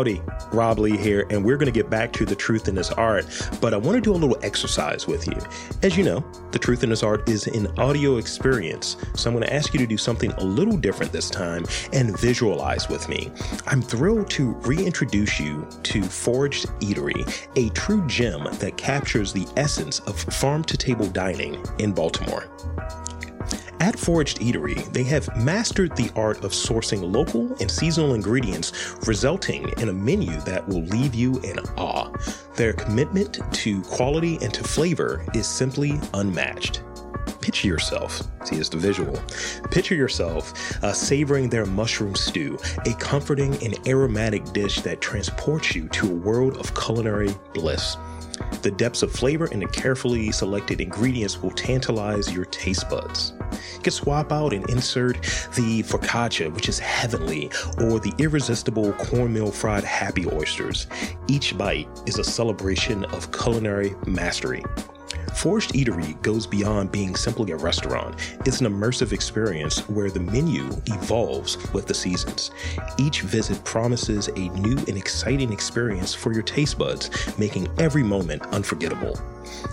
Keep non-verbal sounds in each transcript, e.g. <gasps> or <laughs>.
Howdy, Rob Lee here, and we're going to get back to the truth in this art. But I want to do a little exercise with you. As you know, the truth in this art is an audio experience. So I'm going to ask you to do something a little different this time and visualize with me. I'm thrilled to reintroduce you to Foraged Eatery, a true gem that captures the essence of farm to table dining in Baltimore. At Foraged Eatery, they have mastered the art of sourcing local and seasonal ingredients, resulting in a menu that will leave you in awe. Their commitment to quality and to flavor is simply unmatched. Picture yourself see it's the visual. Picture yourself uh, savoring their mushroom stew a comforting and aromatic dish that transports you to a world of culinary bliss the depths of flavor and the carefully selected ingredients will tantalize your taste buds. You can swap out and insert the focaccia, which is heavenly, or the irresistible cornmeal fried happy oysters. Each bite is a celebration of culinary mastery. Foraged Eatery goes beyond being simply a restaurant. It's an immersive experience where the menu evolves with the seasons. Each visit promises a new and exciting experience for your taste buds, making every moment unforgettable.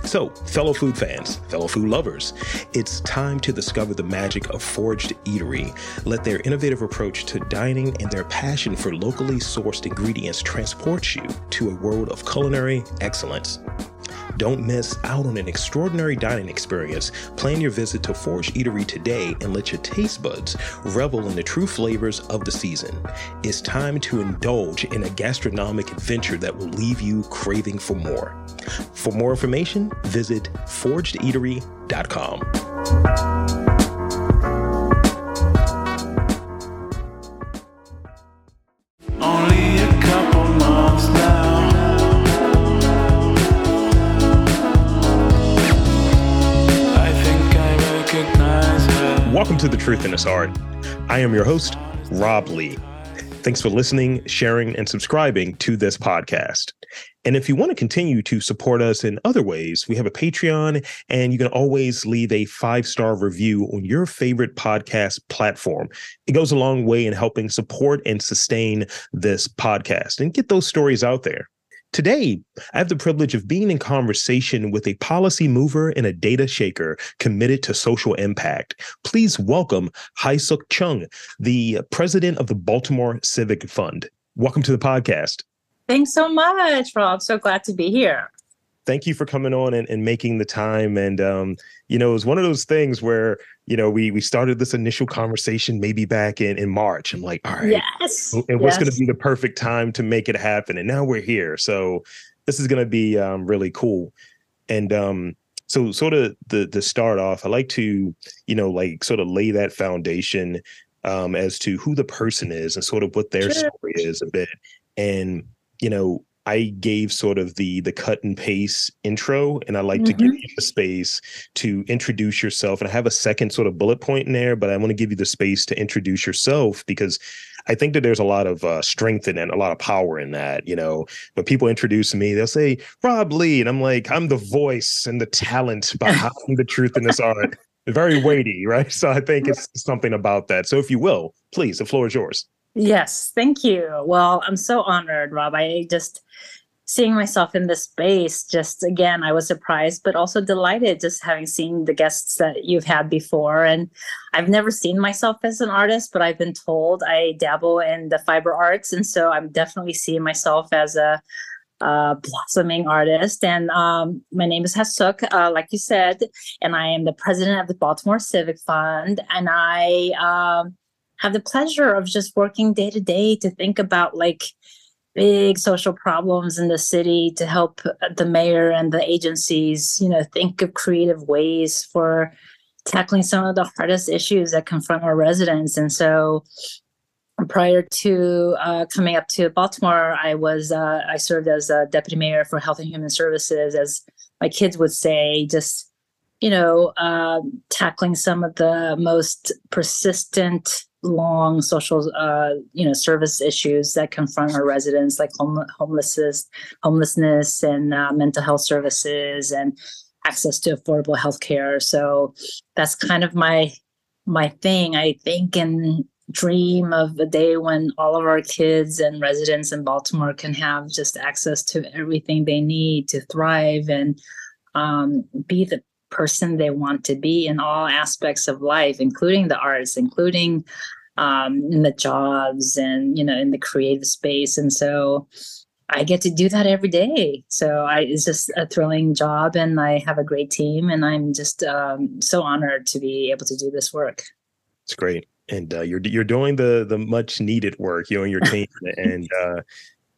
So, fellow food fans, fellow food lovers, it's time to discover the magic of Foraged Eatery. Let their innovative approach to dining and their passion for locally sourced ingredients transport you to a world of culinary excellence. Don't miss out on an extraordinary dining experience. Plan your visit to Foraged Eatery today and let your taste buds revel in the true flavors of the season. It's time to indulge in a gastronomic adventure that will leave you craving for more. For more information, visit foragedeatery.com. Welcome to The Truth in This Art. I am your host, Rob Lee. Thanks for listening, sharing, and subscribing to this podcast. And if you want to continue to support us in other ways, we have a Patreon, and you can always leave a five star review on your favorite podcast platform. It goes a long way in helping support and sustain this podcast and get those stories out there. Today, I have the privilege of being in conversation with a policy mover and a data shaker committed to social impact. Please welcome HyeSook Chung, the president of the Baltimore Civic Fund. Welcome to the podcast. Thanks so much, Rob. So glad to be here. Thank you for coming on and, and making the time. And um, you know, it was one of those things where, you know, we we started this initial conversation maybe back in, in March. I'm like, all right, Yes. and what's yes. going to be the perfect time to make it happen and now we're here so this is going to be um, really cool and um, so sort of the the start off i like to you know like sort of lay that foundation um, as to who the person is and sort of what their Sure. story is a bit and you know i gave sort of the the cut and paste intro and i like to give Mhm. you the space to introduce yourself and i have a second sort of bullet point in there but i want to give you the space to introduce yourself because I think that there's a lot of uh, strength in it, a lot of power in that. You know, when people introduce me, they'll say Rob Lee, and I'm like, I'm the voice and the talent behind the truth in this art. Very weighty, right? So I think it's something about that. So if you will, please, the floor is yours. Yes. Thank you. Well, I'm so honored, Rob. I just seeing myself in this space, just again, I was surprised, but also delighted just having seen the guests that you've had before. And I've never seen myself as an artist, but I've been told I dabble in the fiber arts. And so I'm definitely seeing myself as a uh, blossoming artist. And um, my name is HyeSook, uh, like you said, and I am the president of the Baltimore Civic Fund. And I um, have the pleasure of just working day to day to think about like big social problems in the city to help the mayor and the agencies, you know, think of creative ways for tackling some of the hardest issues that confront our residents. And so prior to uh, coming up to Baltimore, I was uh, I served as a deputy mayor for Health and Human Services, as my kids would say, just you know, um, tackling some of the most persistent, long social, uh, you know, service issues that confront our residents, like home- homelessness, homelessness, and uh, mental health services, and access to affordable health care. So that's kind of my my thing, I think, and dream of a day when all of our kids and residents in Baltimore can have just access to everything they need to thrive and um, be the person they want to be in all aspects of life, including the arts, including um, in the jobs and you know in the creative space. And so I get to do that every day. So I, it's just a thrilling job, and I have a great team, and I'm just um, so honored to be able to do this work. It's great, and uh, you're you're doing the the much needed work, you and your team, <laughs> and uh,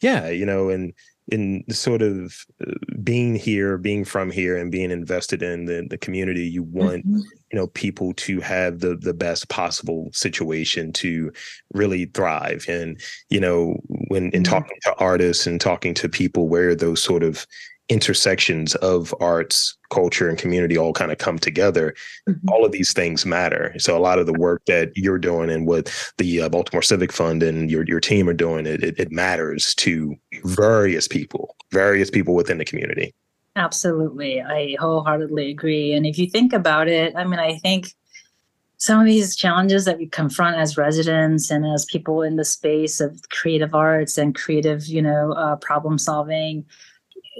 yeah, you know, and in sort of uh, being here, being from here, and being invested in the, the community, you want mm-hmm. you know people to have the the best possible situation to really thrive. And you know, when in mm-hmm. talking to artists and talking to people where those sort of intersections of arts, culture, and community all kind of come together, mm-hmm. all of these things matter. So a lot of the work that you're doing and what the uh, Baltimore Civic Fund and your your team are doing, it, it, it matters to various people, various people within the community. Absolutely, I wholeheartedly agree. And if you think about it, I mean, I think some of these challenges that we confront as residents and as people in the space of creative arts and creative, you know, uh, problem solving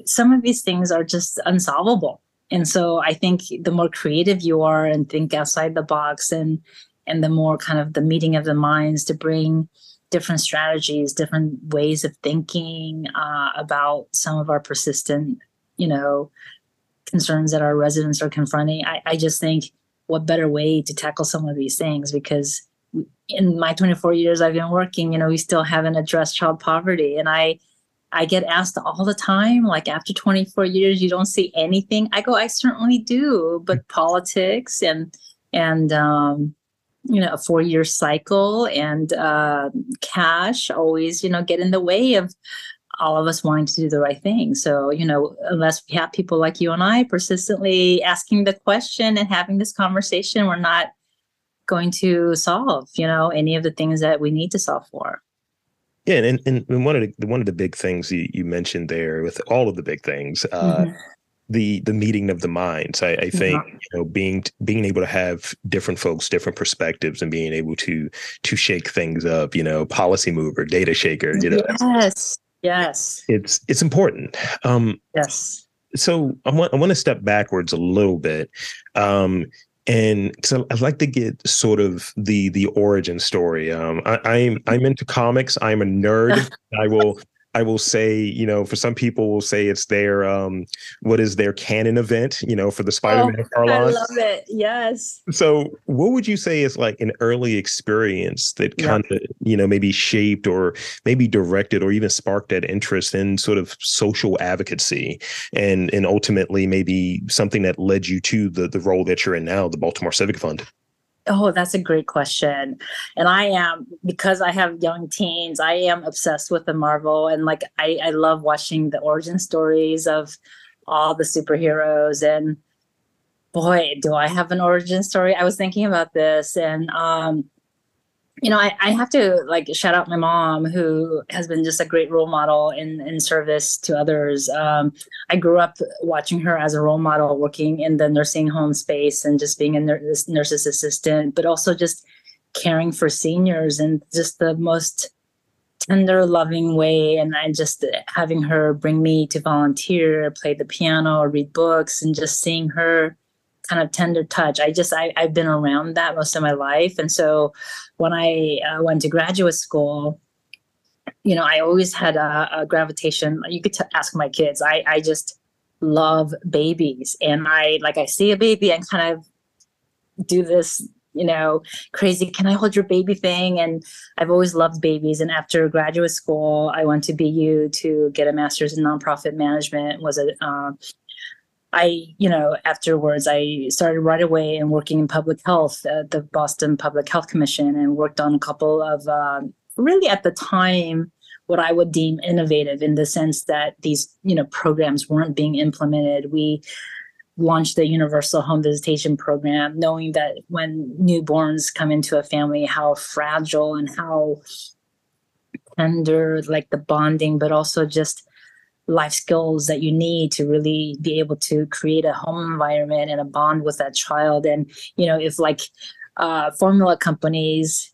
some of these things are just unsolvable. And so I think the more creative you are and think outside the box and and the more kind of the meeting of the minds to bring different strategies, different ways of thinking uh, about some of our persistent, you know, concerns that our residents are confronting. I, I just think what better way to tackle some of these things because in my 24 years I've been working, you know, we still haven't addressed child poverty. And I I get asked all the time, like after 24 years, you don't see anything. I go, I certainly do, but <laughs> politics and and um, you know a four year cycle and uh, cash always you know get in the way of all of us wanting to do the right thing. So you know unless we have people like you and I persistently asking the question and having this conversation, we're not going to solve you know any of the things that we need to solve for. Yeah, and, and, and one of the one of the big things you, you mentioned there, with all of the big things, uh, mm-hmm. the the meeting of the minds. I, I think yeah. you know being being able to have different folks, different perspectives, and being able to to shake things up. You know, policy mover, data shaker. You know, yes, yes, it's it's important. Um, yes. So I want I want to step backwards a little bit. Um, and so I'd like to get sort of the the origin story. Um, I, I'm I'm into comics. I'm a nerd. <laughs> I will I will say, you know, for some people will say it's their um what is their canon event, you know, for the Spider-Man oh, I love it. Yes. So what would you say is like an early experience that kind of, you know, maybe shaped or maybe directed or even sparked that interest in sort of social advocacy and and ultimately maybe something that led you to the the role that you're in now, the Baltimore Civic Fund? Oh, that's a great question. And I am because I have young teens, I am obsessed with the Marvel and like I, I love watching the origin stories of all the superheroes and boy, do I have an origin story. I was thinking about this and um you know, I, I have to like shout out my mom who has been just a great role model in, in service to others. Um, I grew up watching her as a role model, working in the nursing home space and just being a nurse, nurse's assistant, but also just caring for seniors and just the most tender, loving way. And I just having her bring me to volunteer, play the piano, read books, and just seeing her kind of tender touch. I just I, I've been around that most of my life, and so when I uh, went to graduate school, you know, I always had a, a gravitation. You could t- ask my kids. I I just love babies, and I like I see a baby and kind of do this you know, crazy, can I hold your baby thing? And I've always loved babies. And after graduate school, I went to BU to get a master's in nonprofit management, was a uh, I, you know, afterwards, I started right away and working in public health at the Boston Public Health Commission and worked on a couple of uh, really at the time what I would deem innovative in the sense that these, you know, programs weren't being implemented. We launched the universal home visitation program, knowing that when newborns come into a family, how fragile and how tender, like the bonding, but also just life skills that you need to really be able to create a home environment and a bond with that child. And you know if like uh, formula companies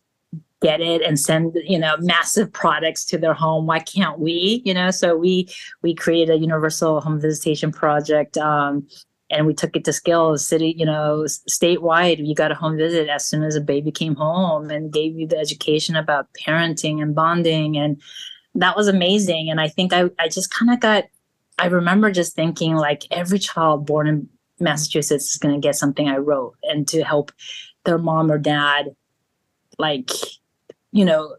get it and send you know massive products to their home why can't we? You know so we we created a universal home visitation project um, and we took it to scale. City you know statewide you got a home visit as soon as a baby came home and gave you the education about parenting and bonding and that was amazing and i think i, I just kind of got i remember just thinking like every child born in massachusetts is going to get something i wrote and to help their mom or dad like you know,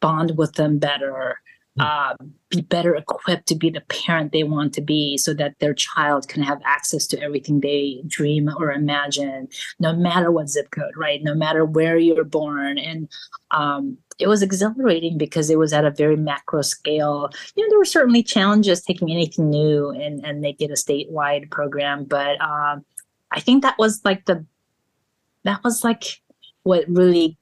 bond with them better, uh, be better equipped to be the parent they want to be so that their child can have access to everything they dream or imagine, no matter what zip code, right? No matter where you're born. And um, it was exhilarating because it was at a very macro scale. You know, there were certainly challenges taking anything new and, and it a statewide program, but um, I think that was like the, that was like what really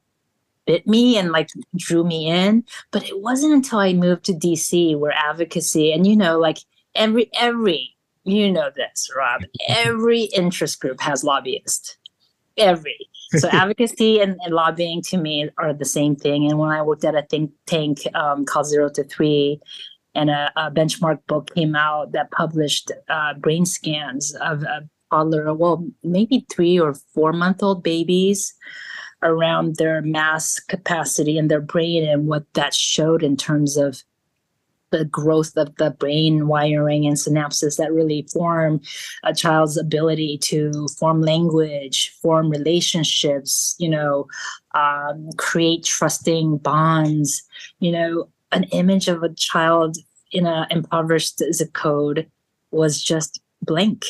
bit me and like drew me in. But it wasn't until I moved to DC where advocacy and you know, like every every you know this, Rob, every interest group has lobbyists. Every. So advocacy and, and, lobbying to me are the same thing. And when I worked at a think tank um, called Zero to Three, and a, a, benchmark book came out that published uh, brain scans of a toddler, well, maybe three or four month old babies around their mass capacity in their brain and what that showed in terms of the growth of the brain wiring and synapses that really form a child's ability to form language, form relationships, you know, um, create trusting bonds. You know, an image of a child in an impoverished zip code was just blank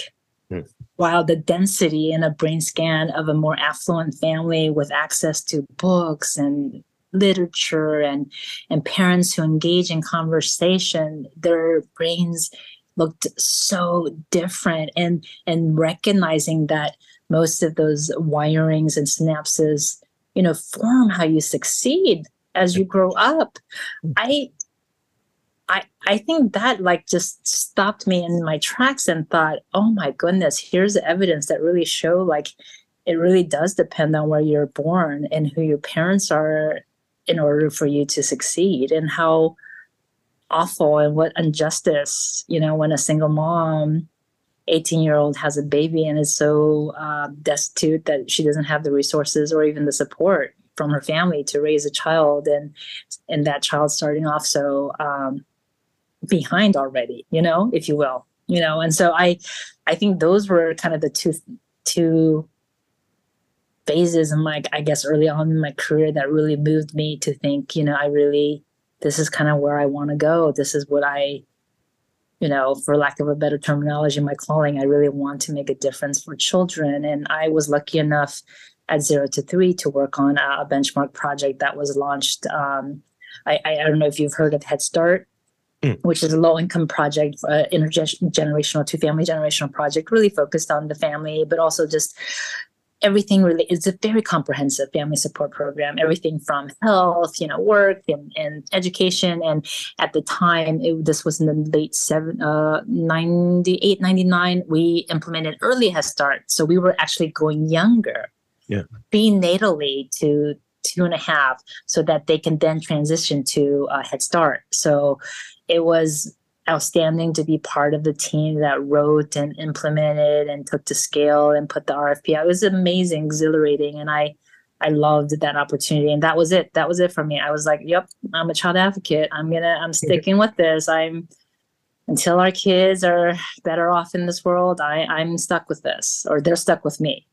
while the density in a brain scan of a more affluent family with access to books and literature and and parents who engage in conversation their brains looked so different and and recognizing that most of those wirings and synapses you know form how you succeed as you grow up. Mm. I I I think that like just stopped me in my tracks and thought, oh my goodness, here's the evidence that really show like it really does depend on where you're born and who your parents are in order for you to succeed and how awful and what injustice, you know, when a single mom 18 year old has a baby and is so uh, destitute that she doesn't have the resources or even the support from her family to raise a child and and that child starting off so um, behind already you know if you will you know and so i i think those were kind of the two two phases in my i guess early on in my career that really moved me to think you know i really this is kind of where i want to go this is what i you know for lack of a better terminology my calling i really want to make a difference for children and i was lucky enough at zero to three to work on a, benchmark project that was launched um, I, I don't know if you've heard of head start Mm. which is a low income project, uh, intergenerational, two family generational project, really focused on the family, but also just everything really it's a very comprehensive family support program. Everything from health you know work and, and education. And at the time it, this was in the late seven uh 98 99 we implemented early head start. So we were actually going younger. Yeah. Being natally to two and a half so that they can then transition to uh, head start. So it was outstanding to be part of the team that wrote and implemented and took to scale and put the RFP out. It was amazing, exhilarating, and I I loved that opportunity. And that was it. That was it for me. I was like, "Yep, I'm a child advocate. I'm gonna. I'm sticking with this. I'm." Until our kids are better off in this world, I, I'm stuck with this, or they're stuck with me.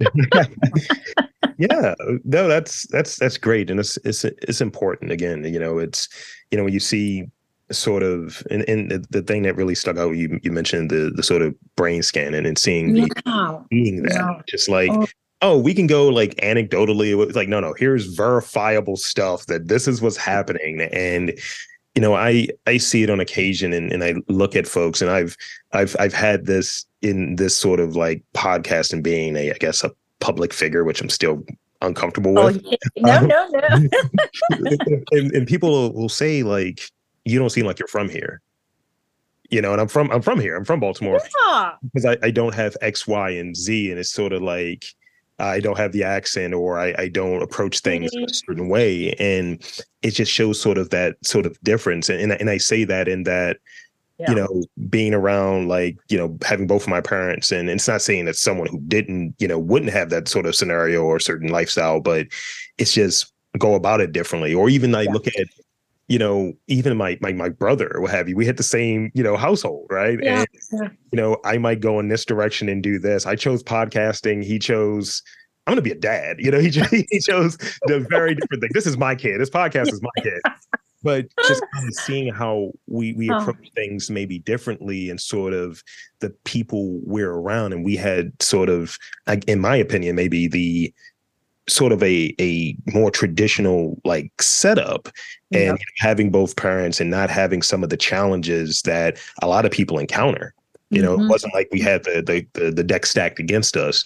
<laughs> <laughs> yeah, no, that's that's that's great, and it's it's it's important. Again, you know, it's you know when you see sort of and, and the, the thing that really stuck out you you mentioned the the sort of brain scanning and seeing the yeah. seeing that yeah. just like oh. oh. we can go like anecdotally it's like no no here's verifiable stuff that this is what's happening and you know i i see it on occasion and, and i look at folks and i've i've i've had this in this sort of like podcast and being a i guess a public figure which i'm still uncomfortable oh, with oh, no um, no no <laughs> and, and people will say like you don't seem like you're from here you know and i'm from i'm from here i'm from baltimore yeah. because I, I don't have x y and z and it's sort of like I don't have the accent or I, I don't approach things in a certain way. And it just shows sort of that sort of difference. And, and, I- and I say that in that, Yeah. you know, being around like, you know, having both of my parents, and it's not saying that someone who didn't, you know, wouldn't have that sort of scenario or certain lifestyle, but it's just go about it differently. Or even like Yeah. look at, you know, even my my my brother or what have you, we had the same, you know, household, right? Yeah. And you know, I might go in this direction and do this. I chose podcasting. He chose, I'm going to be a dad. You know, he, <laughs> he chose the very different thing. This is my kid. This podcast is my <laughs> kid. But just kind of seeing how we we Oh. approach things maybe differently and sort of the people we're around. And we had sort of, in my opinion, maybe the sort of a a more traditional like setup and Yep. having both parents and not having some of the challenges that a lot of people encounter you know, it Mhm. wasn't like we had the, the the the deck stacked against us.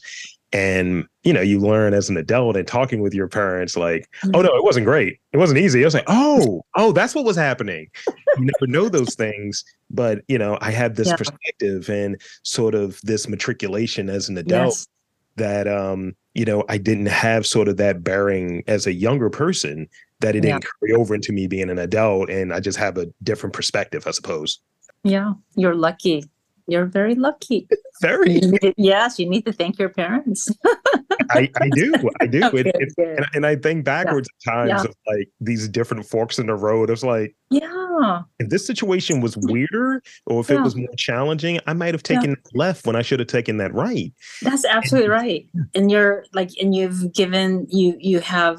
And you know, you learn as an adult and talking with your parents, like, Mm-hmm. oh no, it wasn't great. It wasn't easy. I was like, oh, oh, that's what was happening. You never know those things, but you know, I had this Yeah. perspective and sort of this matriculation as an adult Yes. That um, you know, I didn't have sort of that bearing as a younger person that it Yeah. didn't carry over into me being an adult. And I just have a different perspective, I suppose. Yeah. You're lucky. You're very lucky. <laughs> Very You to- yes, you need to thank your parents. <laughs> I, I do. I do. <laughs> It, it, and, and I think backwards at times Yeah. of like these different forks in the road. It's like yeah. if this situation was weirder or if it was more challenging, I might have Yeah. taken left when I should have taken that right. That's absolutely right. And you're like, and you've given you you have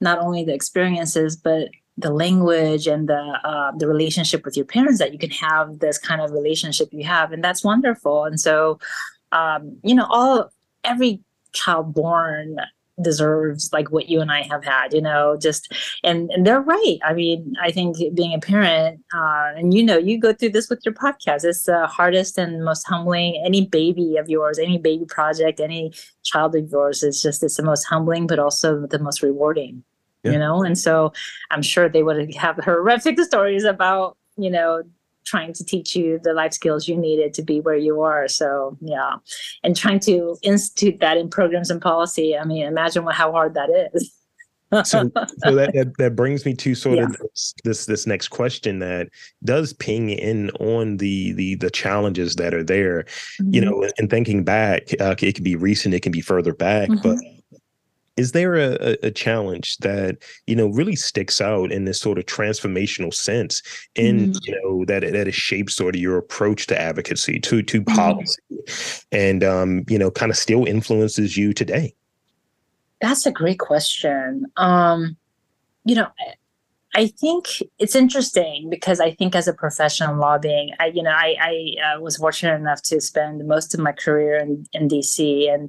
not only the experiences but the language and the uh, the relationship with your parents that you can have this kind of relationship you have, and that's wonderful. And so, um, you know, all every child born deserves like what you and I have had, you know, just and and they're right. I mean, I think being a parent, uh, and you know, you go through this with your podcast. It's the hardest and most humbling. Any baby of yours, any baby project, any child of yours is just it's the most humbling, but also the most rewarding. Yeah. You know, and so I'm sure they would have horrific <laughs> stories about you know trying to teach you the life skills you needed to be where you are. So yeah, and trying to institute that in programs and policy. I mean, imagine what how hard that is. So, so <laughs> that, that that brings me to sort of this, this this next question that does ping in on the the the challenges that are there. You Mm-hmm. know, and, thinking back, uh, it can be recent, it can be further back, but Mm-hmm. Is there a, a- challenge that you know really sticks out in this sort of transformational sense in Mhm. you know that it- that has shaped sort of your approach to advocacy to to Mm-hmm. policy and um you know kind of still influences you today That's a great question. Um, you know, I- I think it's interesting because I think as a professional lobbying, I, you know, I, I uh, was fortunate enough to spend most of my career in, in DC, and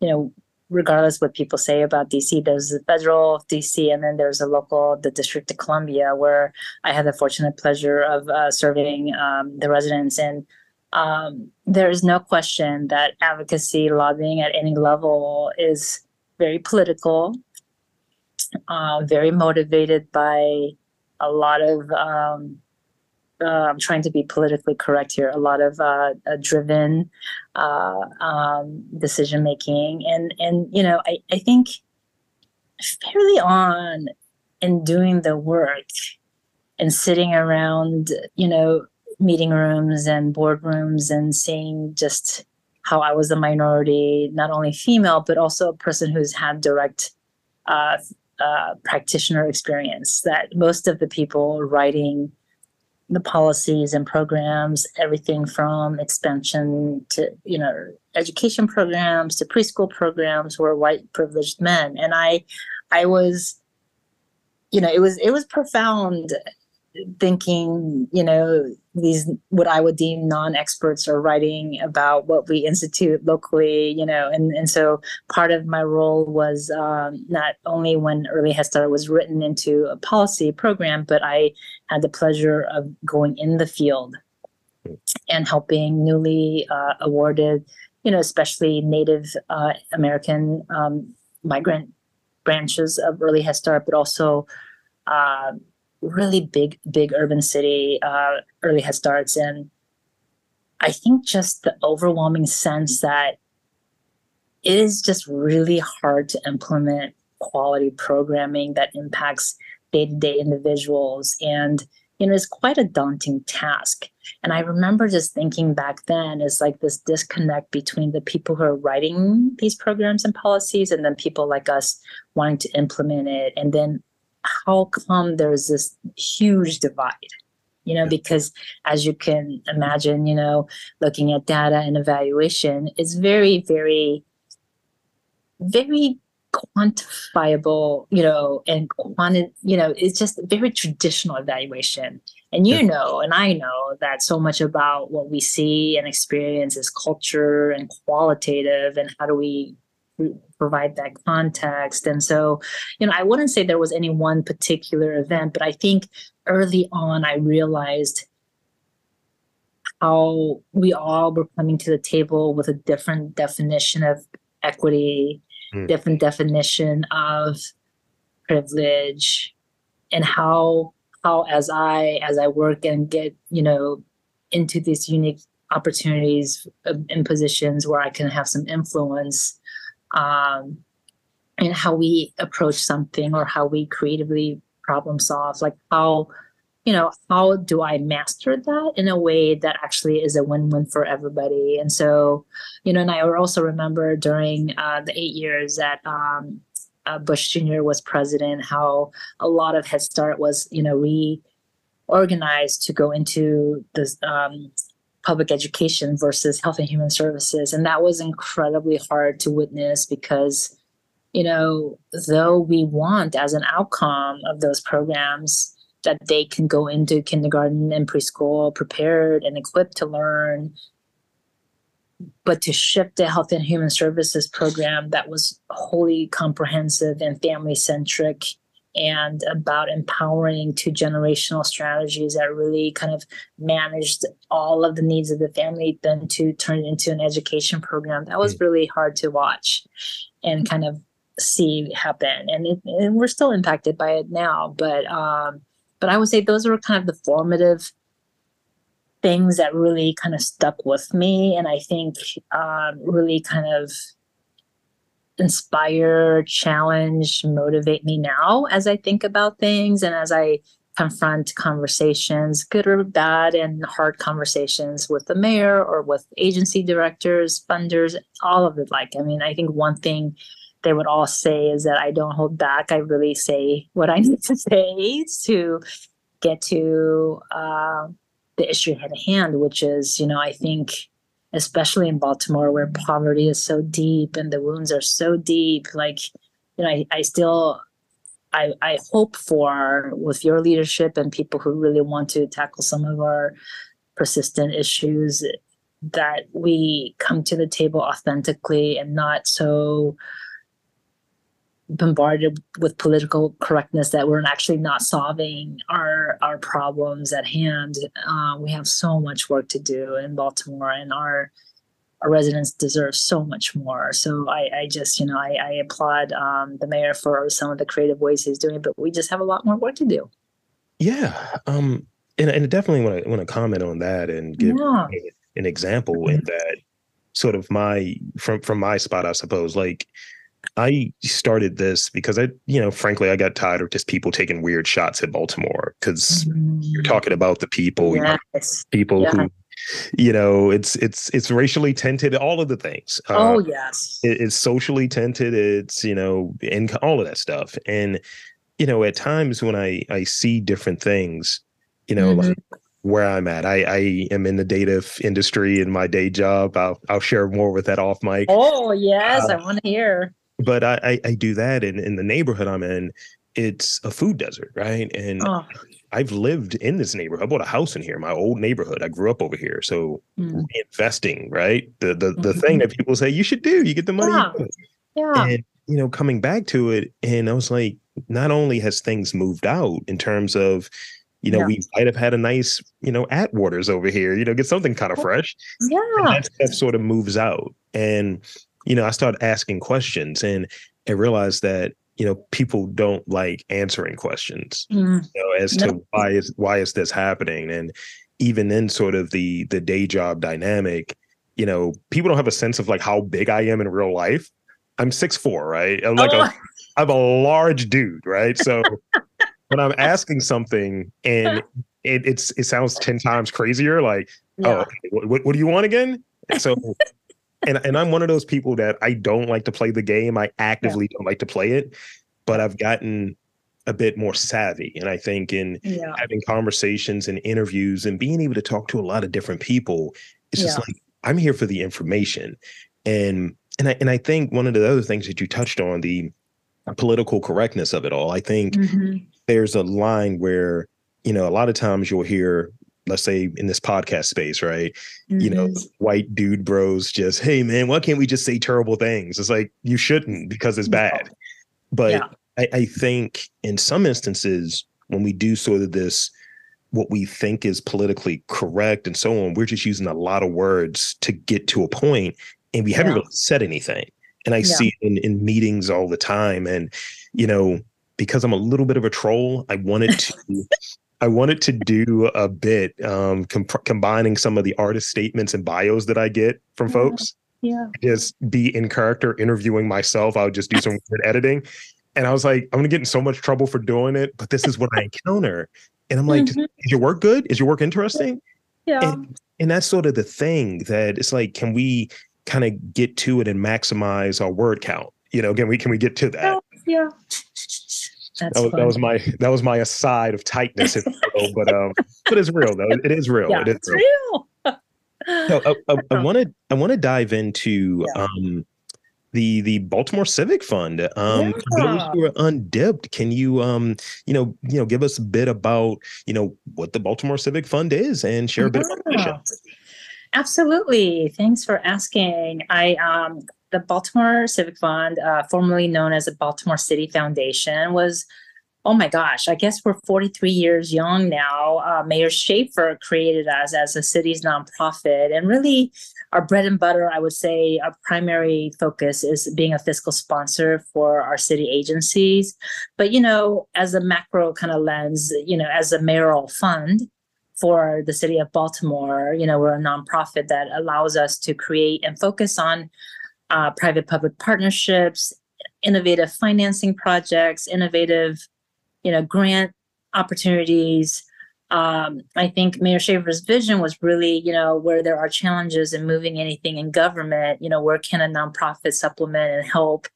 you know, regardless what people say about DC, there's the federal DC, and then there's a local, the District of Columbia, where I had the fortunate pleasure of uh, serving um, the residents and. Um, there is no question that advocacy lobbying at any level is very political, uh, very motivated by a lot of. Um, uh, I'm trying to be politically correct here. A lot of uh, uh, driven uh, um, decision making, and and you know, I I think fairly on in doing the work and sitting around, you know, meeting rooms and boardrooms and seeing just how I was a minority, not only female, but also a person who's had direct uh, uh, practitioner experience. That most of the people writing the policies and programs, everything from expansion to you know education programs to preschool programs, were white privileged men, and I, I was, you know, it was it was profound thinking, you know, these what I would deem non-experts are writing about what we institute locally, you know, and and so part of my role was um, not only when Early Head Start was written into a policy program, but I had the pleasure of going in the field and helping newly uh, awarded, you know, especially Native uh, American um, migrant branches of Early Head Start, but also. Uh, really big, big urban city uh, early head starts. And I think just the overwhelming sense that it is just really hard to implement quality programming that impacts day-to-day individuals. And you know it's quite a daunting task. And i remember just thinking back then is like this disconnect between the people who are writing these programs and policies and then people like us wanting to implement it. And then how come there's this huge divide? You know because as you can imagine you know looking at data and evaluation is very very very quantifiable, you know, and quanti- you know, it's just very traditional evaluation. And you know, and I know that so much about what we see and experience is culture and qualitative, and how do we provide that context. And so, you know, I wouldn't say there was any one particular event, but I think early on I realized how we all were coming to the table with a different definition of equity Mm. different definition of privilege and how how as i as i work and get you know into these unique opportunities uh, in positions where i can have some influence um and how we approach something or how we creatively problem solve like how you know how do i master that in a way that actually is a win-win for everybody? And so you know and i also remember during uh, the eight years that um, uh, bush jr was president how a lot of head start was you know reorganized to go into this um, public education versus health and human services and that was incredibly hard to witness because you know though we want as an outcome of those programs that they can go into kindergarten and preschool prepared and equipped to learn. But to shift the health and human services program that was wholly comprehensive and family centric and about empowering two generational strategies that really kind of managed all of the needs of the family, then to turn it into an education program that was really hard to watch and kind of see happen. And, it, and we're still impacted by it now, but um, but I would say those were kind of the formative things that really kind of stuck with me, and I think um, really kind of inspire, challenge, motivate me now as I think about things and as I confront conversations, good or bad, and hard conversations with the mayor or with agency directors, funders, all of it. Like, I mean, I think one thing they would all say is that I don't hold back. I really say what I <laughs> need to say to get to uh, the issue at hand, which is, you know, I think, especially in Baltimore, where poverty is so deep and the wounds are so deep, like, you know, I, I still. I, I hope for with your leadership and people who really want to tackle some of our persistent issues that we come to the table authentically and not so bombarded with political correctness that we're actually not solving our our problems at hand. Uh, we have so much work to do in Baltimore, and our our residents deserve so much more. So I, I just, you know, I, I applaud um, the mayor for some of the creative ways he's doing, it, but we just have a lot more work to do. Yeah. Um, and, and definitely want to want to comment on that and give Yeah. an example in that sort of my from from my spot, I suppose. Like I started this because I, you know, frankly, I got tired of just people taking weird shots at Baltimore because you're talking about the people, Yes. people Yeah. who, you know, it's it's it's racially tinted, all of the things. Uh, Oh yes. it- it's socially tinted it's you know and all of that stuff and you know at times when i i see different things you know Mhm. like where i'm at i i am in the data industry in my day job i'll i'll share more with that off mic Oh yes, Uh, I want to hear. But I, I i do that and in the neighborhood i'm in it's a food desert right and Oh, i've lived in this neighborhood i bought a house in here my old neighborhood i grew up over here so mm. investing right the the, the thing that people say you should do you get the money Yeah. yeah. and you know coming back to it and i was like not only has things moved out in terms of you know Yeah. we might have had a nice you know atwaters over here you know get something kind of fresh and yeah. that stuff sort of moves out and you know i started asking questions and i realized that you know people don't like answering questions Mm. you know as to why is why is this happening and even in sort of the the day job dynamic you know, people don't have a sense of like how big I am in real life. I'm six four, right? I'm like Oh. a I'm a large dude, right? So <laughs> when I'm asking something and it, it's it sounds ten times crazier, like oh, Yeah. okay, what, what, what do you want again? And so, and and I'm one of those people that I don't like to play the game. I actively don't like to play it, but I've gotten a bit more savvy, and I think in yeah. having conversations and interviews and being able to talk to a lot of different people, it's just Yeah. like I'm here for the information, and and I and I think one of the other things that you touched on the political correctness of it all. I think Mhm. there's a line where you know a lot of times you'll hear let's say in this podcast space right you know Mhm. white dude bros just hey man why can't we just say terrible things it's like you shouldn't because it's bad but Yeah. I, I think in some instances when we do sort of this what we think is politically correct and so on we're just using a lot of words to get to a point and we haven't Yeah. really said anything and i Yeah. see it in, in meetings all the time and you know because i'm a little bit of a troll i wanted to <laughs> i wanted to do a bit um com- combining some of the artist statements and bios that i get from Yeah. folks Yeah. just be in character interviewing myself. I would just do some good editing. And I was like, I'm gonna get in so much trouble for doing it, but this is what I encounter. And I'm like, Mhm. is your work good? Is your work interesting? Yeah. And, and that's sort of the thing that it's like, can we kind of get to it and maximize our word count? You know, can we can we get to that? yeah. That's That was, that was my that was my aside of tightness, if you will, but um, but it's real though. It is real. yeah, it is it's real. real. So I, I, I <laughs> want to I want to dive into Yeah. um the the Baltimore Civic Fund. Um, for those who are undipped, can you um you know you know give us a bit about you know what the Baltimore Civic Fund is and share a bit about the mission? Absolutely. Thanks for asking. I um the Baltimore Civic Fund, uh, formerly known as the Baltimore City Foundation, was oh my gosh, I guess we're 43 years young now. Uh, Mayor Schaefer created us as a city's nonprofit, and really our bread and butter, I would say, our primary focus is being a fiscal sponsor for our city agencies. But you know, as a macro kind of lens, you know, as a mayoral fund, for the city of Baltimore. You know, we're a nonprofit that allows us to create and focus on uh, private public partnerships, innovative financing projects, innovative, you know, grant opportunities. Um, I think Mayor Schaefer's vision was really, you know, where there are challenges in moving anything in government, you know, where can a nonprofit supplement and help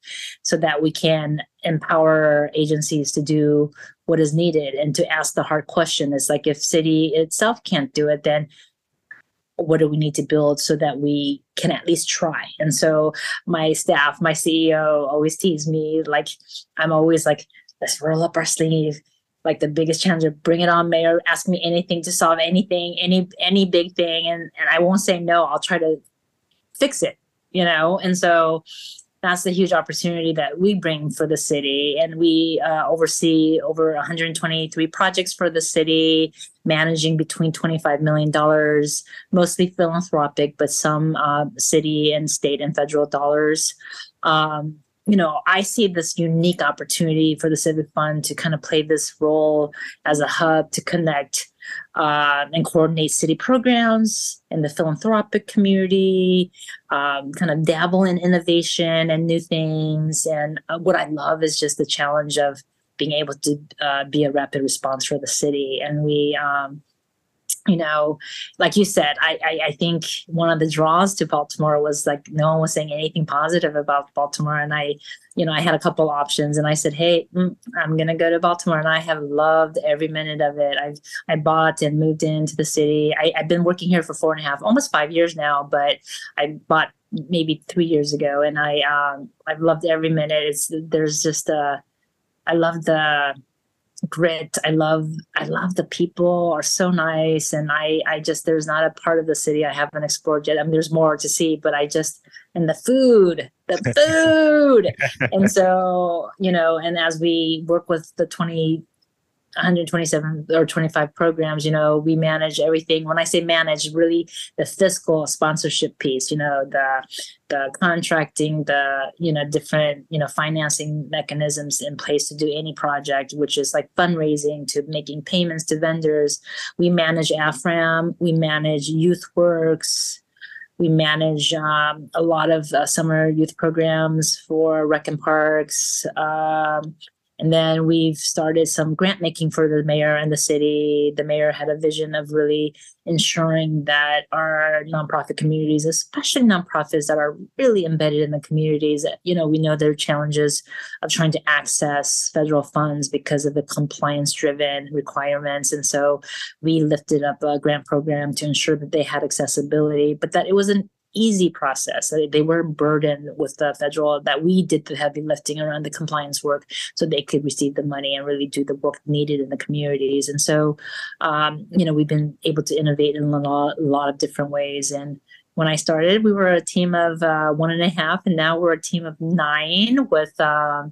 so that we can empower agencies to do what is needed and to ask the hard question is like if city itself can't do it then what do we need to build so that we can at least try? And so my staff my ceo always tease me like i'm always like let's roll up our sleeve like the biggest challenge of bring it on mayor ask me anything to solve anything any any big thing and and i won't say no i'll try to fix it you know? And so that's the huge opportunity that we bring for the city. And we uh, oversee over 123 projects for the city managing between 25 million dollars mostly philanthropic but some uh, city and state and federal dollars. Um, you know i see this unique opportunity for the civic fund to kind of play this role as a hub to connect uh, and coordinate city programs in the philanthropic community um, kind of dabble in innovation and new things. And uh, what I love is just the challenge of being able to uh, be a rapid response for the city. And we, um, you know, like you said, I, I I think one of the draws to Baltimore was like no one was saying anything positive about Baltimore, and I, you know, I had a couple options, and I said, hey, mm, I'm gonna go to Baltimore, and I have loved every minute of it. I've I bought and moved into the city. I, I've been working here for four and a half, almost five years now, but I bought maybe three years ago, and I um I've loved every minute. It's there's just a I love the grit. I love I love the people are so nice, and I I just there's not a part of the city I haven't explored yet. I mean, there's more to see, but I just and the food, the <laughs> food, <laughs> and so you know, and as we work with the twenty 127 or 25 programs you know we manage everything when i say manage really the fiscal sponsorship piece you know the the contracting the you know different you know financing mechanisms in place to do any project which is like fundraising to making payments to vendors we manage AFRAM we manage youth works we manage um, a lot of uh, summer youth programs for rec and parks. Um, and then we've started some grant making for the mayor and the city. The mayor had a vision of really ensuring that our nonprofit communities, especially nonprofits that are really embedded in the communities, you know, we know there are challenges of trying to access federal funds because of the compliance driven requirements. And so we lifted up a grant program to ensure that they had accessibility, but that it wasn't easy process. They, weren't burdened with the federal that we did the heavy lifting around the compliance work so they could receive the money and really do the work needed in the communities. And so, um, you know, we've been able to innovate in a lot, a lot of different ways. And when I started, we were a team of uh, one and a half, and now we're a team of nine with uh,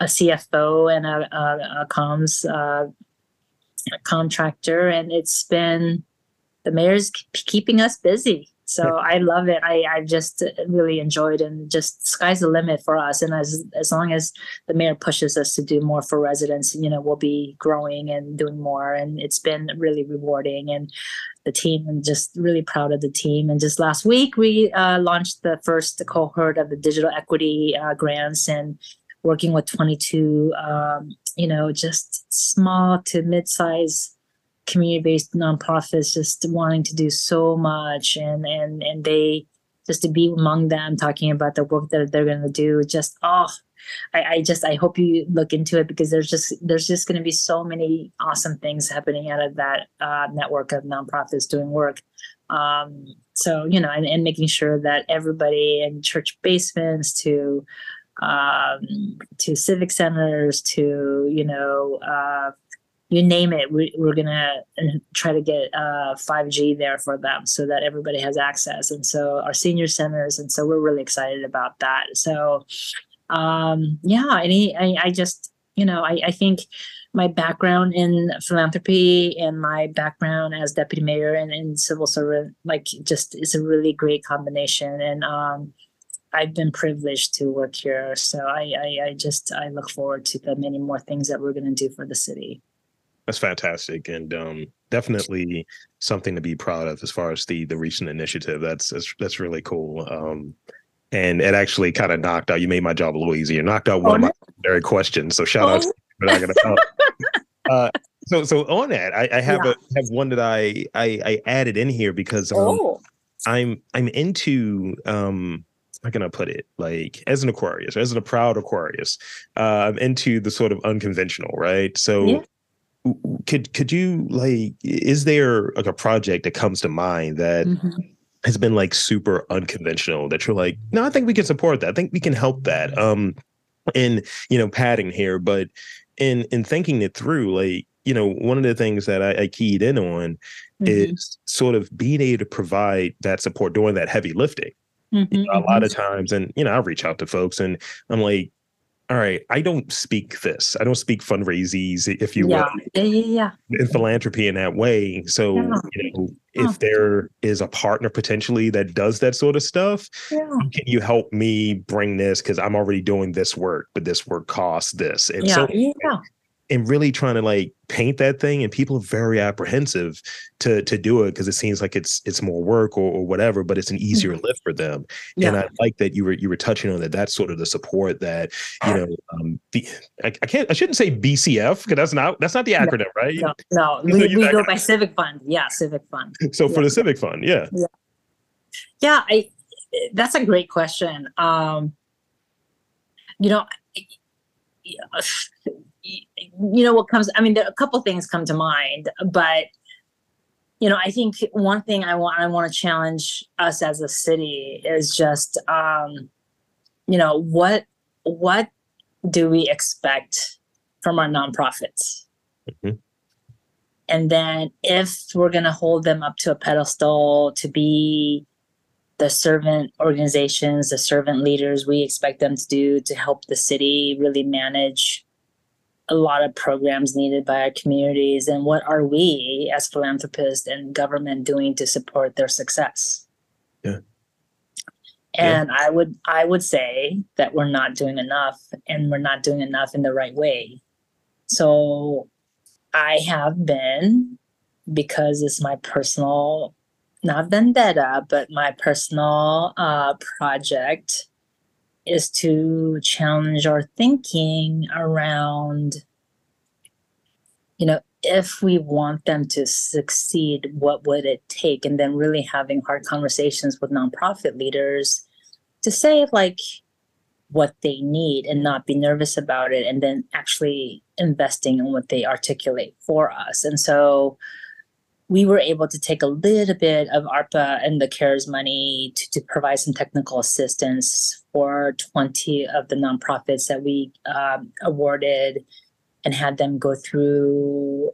a CFO and a, a, a comms uh, contractor. And it's been the mayor's keeping us busy so <laughs> I love it. I I just really enjoyed and just sky's the limit for us. And as as long as the mayor pushes us to do more for residents, you know, we'll be growing and doing more. And it's been really rewarding. And the team, I'm just really proud of the team. And just last week, we uh, launched the first cohort of the digital equity uh, grants and working with 22, um, you know, just small to mid-size community-based nonprofits just wanting to do so much and and and they just to be among them talking about the work that they're going to do just oh I, I just i hope you look into it because there's just there's just going to be so many awesome things happening out of that uh, network of nonprofits doing work. Um, so you know and, and making sure that everybody in church basements to um, to civic centers to you know uh, you name it, we, we're gonna uh, try to get uh, 5G there for them so that everybody has access. And so our senior centers, and so we're really excited about that. So um, yeah, any I, I just you know I, I think my background in philanthropy and my background as deputy mayor and, and civil servant like just is a really great combination and um, I've been privileged to work here. So I, I, I just I look forward to the many more things that we're going to do for the city. That's fantastic, and um, definitely something to be proud of as far as the the recent initiative. That's that's, that's really cool. Um, and it actually kind of knocked out. You made my job a little easier. Knocked out one oh, of my very questions. So shout oh. out. To <laughs> uh, so so on that, I, I have yeah. a have one that I, I I added in here because um, oh. I'm I'm into um how can I put it? Like as an Aquarius, as a proud Aquarius, uh, I'm into the sort of unconventional, right? So yeah could could you like is there like a project that comes to mind that mm-hmm. has been like super unconventional that you're like no i think we can support that i think we can help that um in you know padding here but in in thinking it through like you know one of the things that i, I keyed in on mm-hmm. is sort of being able to provide that support during that heavy lifting mm-hmm, you know, a lot mm-hmm. of times and you know i reach out to folks and i'm like all right, I don't speak this. I don't speak fundraisers, if you yeah. will, yeah, yeah, yeah, in philanthropy in that way. So, yeah. you know, if there is a partner potentially that does that sort of stuff, can you help me bring this? Because I'm already doing this work, but this work costs this. And yeah, so, yeah and really trying to like paint that thing and people are very apprehensive to to do it because it seems like it's it's more work or, or whatever but it's an easier mm-hmm. lift for them. Yeah. and i like that you were you were touching on that. That's sort of the support that you know um the i, I can't i shouldn't say bcf because that's not that's not the acronym no, right? no <laughs> no. We, we go by civic fund. Yeah civic fund. <laughs> So yeah. for the civic fund yeah. Yeah. Yeah i that's a great question. Um you know you know what comes i mean there a couple things come to mind but you know i think one thing i want i want to challenge us as a city is just um you know what what do we expect from our nonprofits mm-hmm. and then if we're going to hold them up to a pedestal to be the servant organizations the servant leaders we expect them to do to help the city really manage a lot of programs needed by our communities and what are we as philanthropists and government doing to support their success? Yeah. And yeah. i would i would say that we're not doing enough and we're not doing enough in the right way. So i have been because it's my personal not vendetta, but my personal uh, project is to challenge our thinking around, you know, if we want them to succeed, what would it take? And then really having hard conversations with nonprofit leaders to say, like, what they need and not be nervous about it, and then actually investing in what they articulate for us. And so, we were able to take a little bit of ARPA and the CARES money to, to provide some technical assistance for 20 of the nonprofits that we um, awarded and had them go through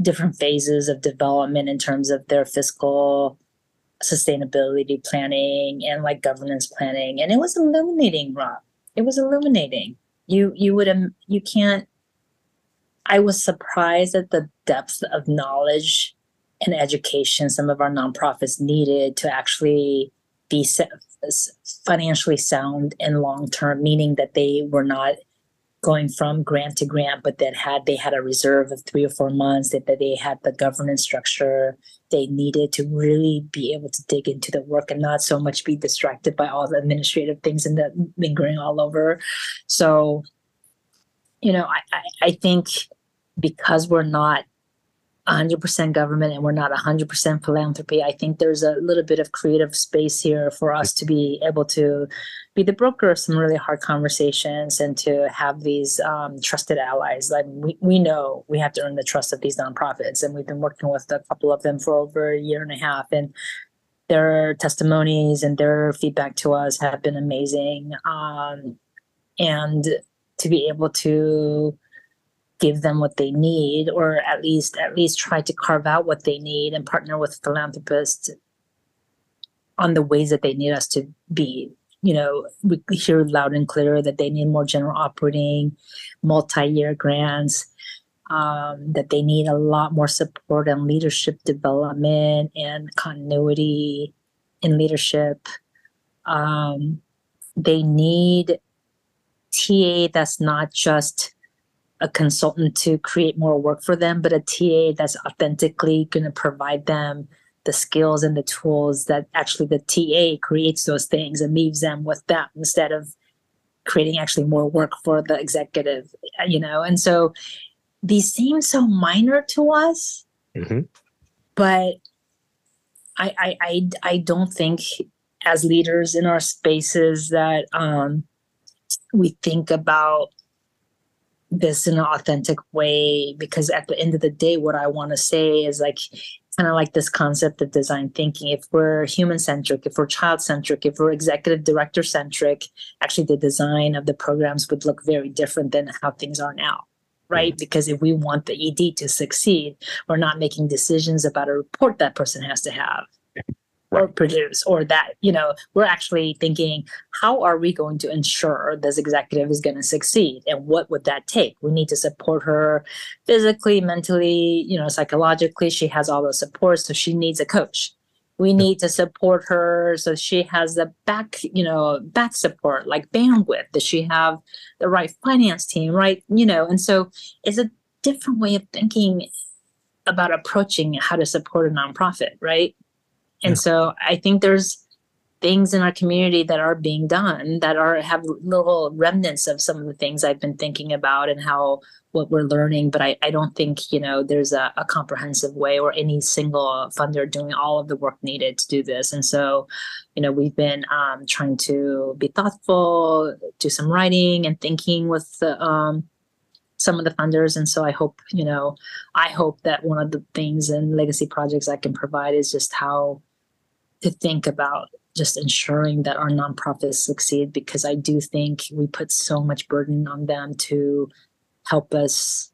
different phases of development in terms of their fiscal sustainability planning and like governance planning. And it was illuminating rob. It was illuminating. You you would um, you can't i was surprised at the depth of knowledge and education some of our nonprofits needed to actually be financially sound and long term, meaning that they were not going from grant to grant, but that had they had a reserve of three or four months, that, that they had the governance structure they needed to really be able to dig into the work and not so much be distracted by all the administrative things and the lingering all over. So, you know, I, I, I think because we're not 100% government and we're not 100% philanthropy. I think there's a little bit of creative space here for us to be able to be the broker of some really hard conversations and to have these um, trusted allies. Like we, we know we have to earn the trust of these nonprofits, and we've been working with a couple of them for over a year and a half. And their testimonies and their feedback to us have been amazing. Um, and to be able to give them what they need or at least at least try to carve out what they need and partner with philanthropists on the ways that they need us to be. You know we hear loud and clear that they need more general operating multi-year grants um, that they need a lot more support and leadership development and continuity in leadership. Um, they need ta that's not just a consultant to create more work for them, but a TA that's authentically going to provide them the skills and the tools that actually the TA creates those things and leaves them with them instead of creating actually more work for the executive, you know? And so these seem so minor to us, mm-hmm. but I, I, I, I don't think as leaders in our spaces that um, we think about this in an authentic way because at the end of the day what i want to say is like kind of like this concept of design thinking. If we're human centric if we're child centric if we're executive director centric actually the design of the programs would look very different than how things are now right? Mm-hmm. because if we want the ed to succeed we're not making decisions about a report that person has to have right. or produce or that you know we're actually thinking how are we going to ensure this executive is going to succeed? And what would that take? We need to support her physically mentally you know psychologically. She has all the support so she needs a coach. We need to support her so she has the back you know back support like bandwidth. Does she have the right finance team right you know? And so it's a different way of thinking about approaching how to support a nonprofit right and yeah. so I think there's things in our community that are being done that are have little remnants of some of the things I've been thinking about and how what we're learning. But I, I don't think, you know, there's a, a comprehensive way or any single funder doing all of the work needed to do this. And so, you know, we've been um, trying to be thoughtful, do some writing and thinking with the um, some of the funders. And so I hope, you know, I hope that one of the things in legacy projects I can provide is just how to think about just ensuring that our nonprofits succeed because I do think we put so much burden on them to help us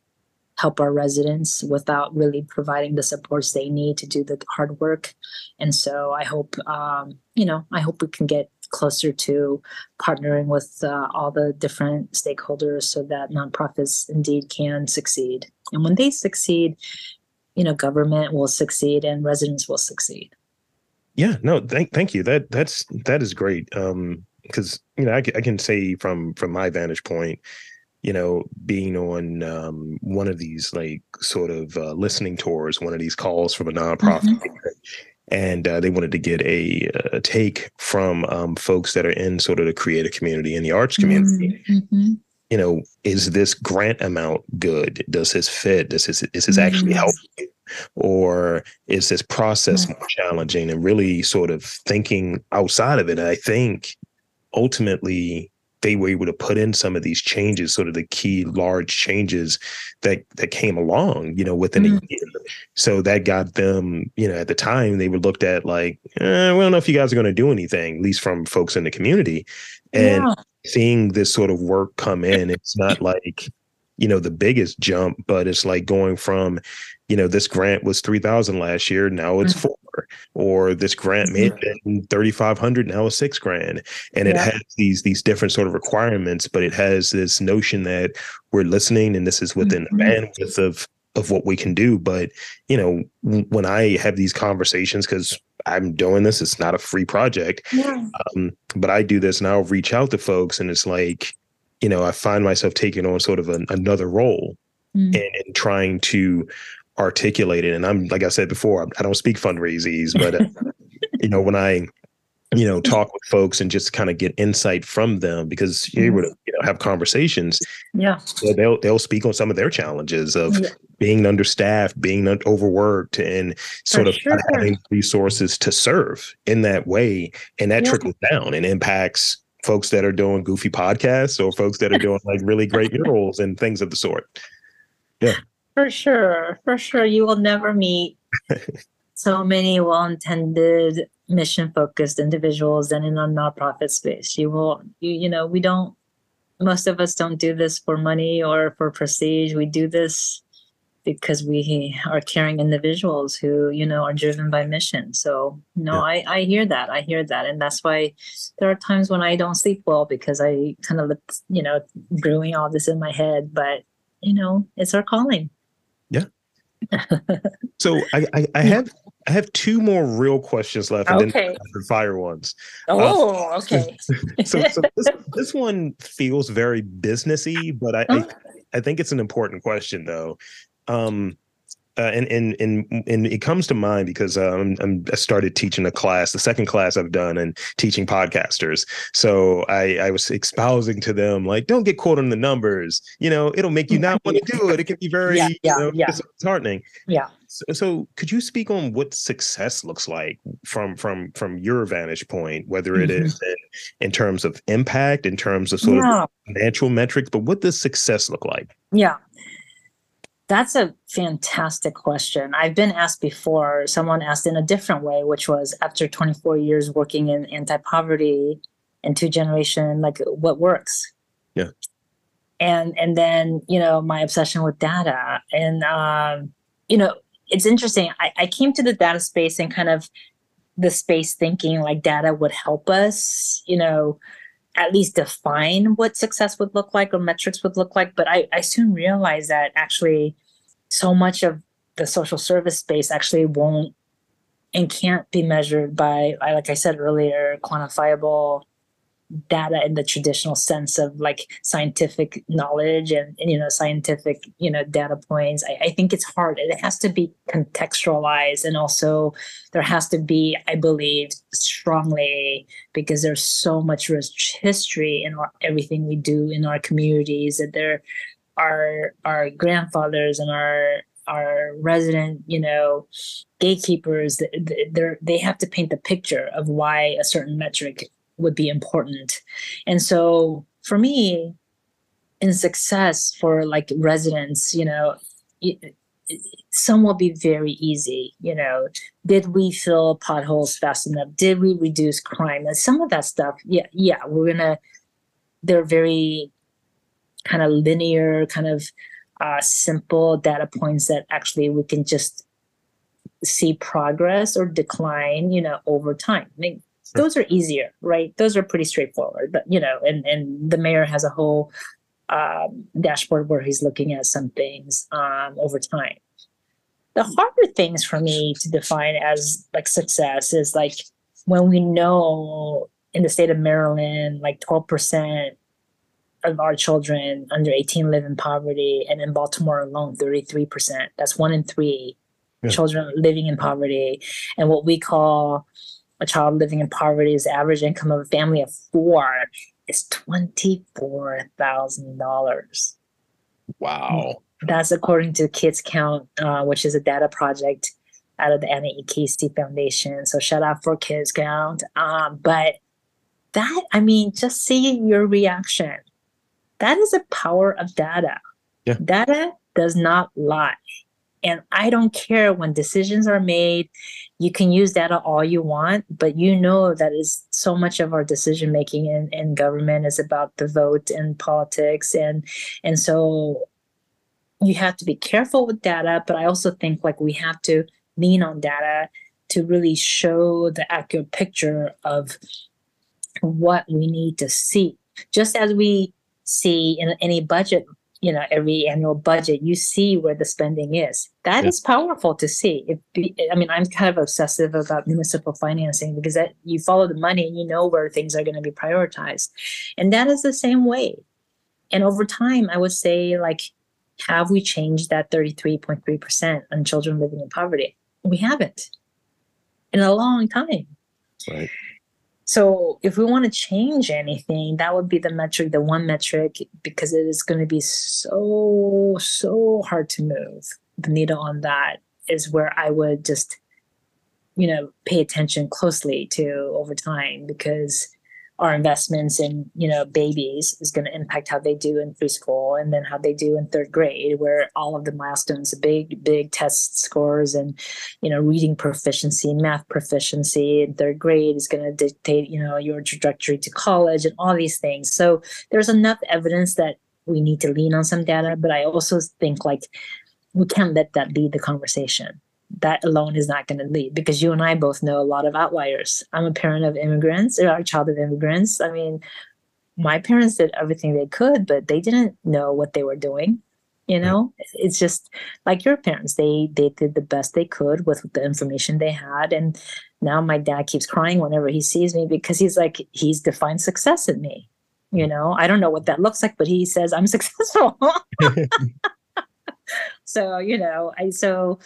help our residents without really providing the supports they need to do the hard work. And so I hope, um, you know, I hope we can get closer to partnering with uh, all the different stakeholders so that nonprofits indeed can succeed. And when they succeed, you know, government will succeed and residents will succeed. Yeah, no, thank thank you. That that's that is great. Um, because you know, I, I can say from from my vantage point, you know, being on um, one of these like sort of uh, listening tours, one of these calls from a nonprofit, mm-hmm. and uh, they wanted to get a, a take from um, folks that are in sort of the creative community and the arts community. Mhm. You know, is this grant amount good? Does this fit? Does this is this actually Mhm. Or is this process Yeah. more challenging? And really sort of thinking outside of it. I think ultimately they were able to put in some of these changes, sort of the key large changes that that came along, you know, within Mhm. a year. So that got them, you know, at the time they were looked at like, eh, we don't know if you guys are going to do anything, at least from folks in the community. And Yeah. seeing this sort of work come in, it's not like, you know, the biggest jump, but it's like going from, you know, this grant was 3000 last year, now it's Mhm. four, or this grant may have been 3500, now it's six grand. And it has these these different sort of requirements, but it has this notion that we're listening and this is within the Mhm. bandwidth of of what we can do. But you know, when I have these conversations, because I'm doing this, it's not a free project Yeah. um, but I do this and I'll reach out to folks and it's like, you know, I find myself taking on sort of an, another role Mm. and, and trying to articulate it. And I'm, like I said before, I don't speak fundraisers, but, uh, <laughs> you know, when I, you know, talk with folks and just kind of get insight from them because you're able to, you know, have conversations, Yeah. so they'll, they'll speak on some of their challenges of Yeah. being understaffed, being overworked and sort For of sure. having resources to serve in that way. And that Yeah. trickles down and impacts folks that are doing goofy podcasts or folks that are doing like really great murals and things of the sort. For sure, for sure. You will never meet <laughs> so many well intended, mission focused individuals than in a nonprofit space. You will, you, you know, we don't, most of us don't do this for money or for prestige. We do this because we are caring individuals who, you know, are driven by mission. So, no, I, I hear that. I hear that. And that's why there are times when I don't sleep well because I kind of, you know, brewing all this in my head. But, you know, it's our calling. So I, I, I have I have two more real questions left and then Okay. rapid fire ones. Oh, <laughs> okay. So, so <laughs> this, this one feels very businessy, but I, I I think it's an important question though. Um, uh, and, and and and it comes to mind because um, I'm, I started teaching a class, the second class I've done, and teaching podcasters. So I, I was espousing to them like, don't get caught on the numbers. You know, it'll make you not want to do it. It can be very, Yeah, yeah, you know, yeah. disheartening. Yeah. So, so could you speak on what success looks like from from from your vantage point, whether it is in, in terms of impact, in terms of sort yeah. of financial metrics, but what does success look like? Yeah. That's a fantastic question. I've been asked before, someone asked in a different way, which was after 24 years working in anti poverty and two generation, like what works? Yeah. And and then, you know, my obsession with data. And um, you know, it's interesting. I, I came to the data space and kind of the space thinking like data would help us, you know, at least define what success would look like or metrics would look like. But I, I soon realized that actually so much of the social service space actually won't and can't be measured by, like I said earlier, quantifiable data in the traditional sense of like scientific knowledge and, and, you know scientific you know data points. I, I think it's hard. It has to be contextualized and also there has to be i believe strongly because there's so much rich history in our, everything we do in our communities that there are our grandfathers and our our resident you know gatekeepers they they have to paint the picture of why a certain metric would be important. And so for me in success for like residents you know it, some will be very easy you know. Did we fill potholes fast enough? Did we reduce crime? And some of that stuff yeah yeah we're gonna they're very kind of linear kind of uh, simple data points that actually we can just see progress or decline you know over time. I mean, those are easier right those are pretty straightforward but you know and and the mayor has a whole um, dashboard where he's looking at some things um, over time. The harder things for me to define as like success is like when we know in the state of Maryland, like 12% of our children under 18 live in poverty, and in Baltimore alone, 33%. That's one in three Yeah. children living in poverty and what we call a child living in poverty is the average income of a family of four is $24,000. Wow. That's according to Kids Count, uh, which is a data project out of the Annie E. Casey Foundation. So shout out for Kids Count. Um, but that, I mean, just seeing your reaction, that is the power of data. Yeah. Data does not lie. And I don't care when decisions are made. You can use data all you want, but you know that is so much of our decision making in, in government is about the vote and politics. And and so you have to be careful with data, but I also think like we have to lean on data to really show the accurate picture of what we need to see. Just as we see in any budget, you know, every annual budget, you see where the spending is. That Yeah. is powerful to see. If I mean, I'm kind of obsessive about municipal financing because that you follow the money and you know where things are going to be prioritized, and that is the same way. And over time, I would say like have we changed that 33.3% on children living in poverty? We haven't in a long time. Right. So if we want to change anything, that would be the metric, the one metric, because it is going to be so, so hard to move the needle on that is where I would just, you know, pay attention closely to over time because our investments in you know babies is going to impact how they do in preschool and then how they do in third grade where all of the milestones the big big test scores and you know reading proficiency math proficiency in third grade is going to dictate you know your trajectory to college and all these things. So there's enough evidence that we need to lean on some data but i also think like we can't let that lead the conversation that alone is not going to lead because you and I both know a lot of outliers. I'm a parent of immigrants or a child of immigrants. I mean, my parents did everything they could, but they didn't know what they were doing. You know, it's just like your parents. They they did the best they could with the information they had, and now my dad keeps crying whenever he sees me because he's like he's defined success in me. You mm. know, I don't know what that looks like, but he says I'm <laughs> successful. <laughs> so you know, I so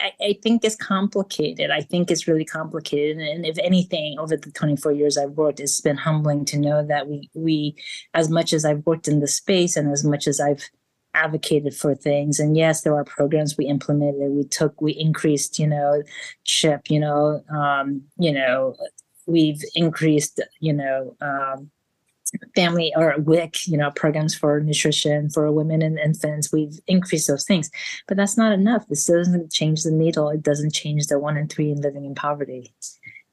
I, I think it's complicated. I think it's really complicated. And if anything, over the 24 years I've worked, it's been humbling to know that we we as much as I've worked in the space and as much as I've advocated for things and yes there are programs we implemented we took we increased you know chip you know um you know we've increased you know um family or WIC, you know, programs for nutrition for women and infants. We've increased those things, but that's not enough. This doesn't change the needle. It doesn't change the one in three living in poverty.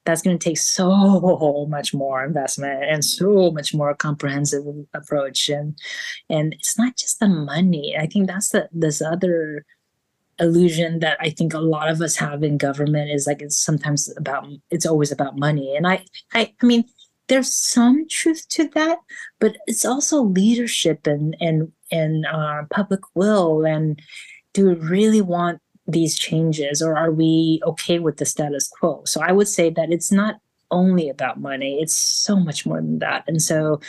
That's going to take so <laughs> much more investment and so much more comprehensive approach. And and it's not just the money. I think that's the this other illusion that I think a lot of us have in government is like it's sometimes about it's always about money. And I I I mean there's some truth to that, but it's also leadership and and and uh, public will. And do we really want these changes, or are we okay with the status quo? So I would say that it's not only about money; it's so much more than that. And so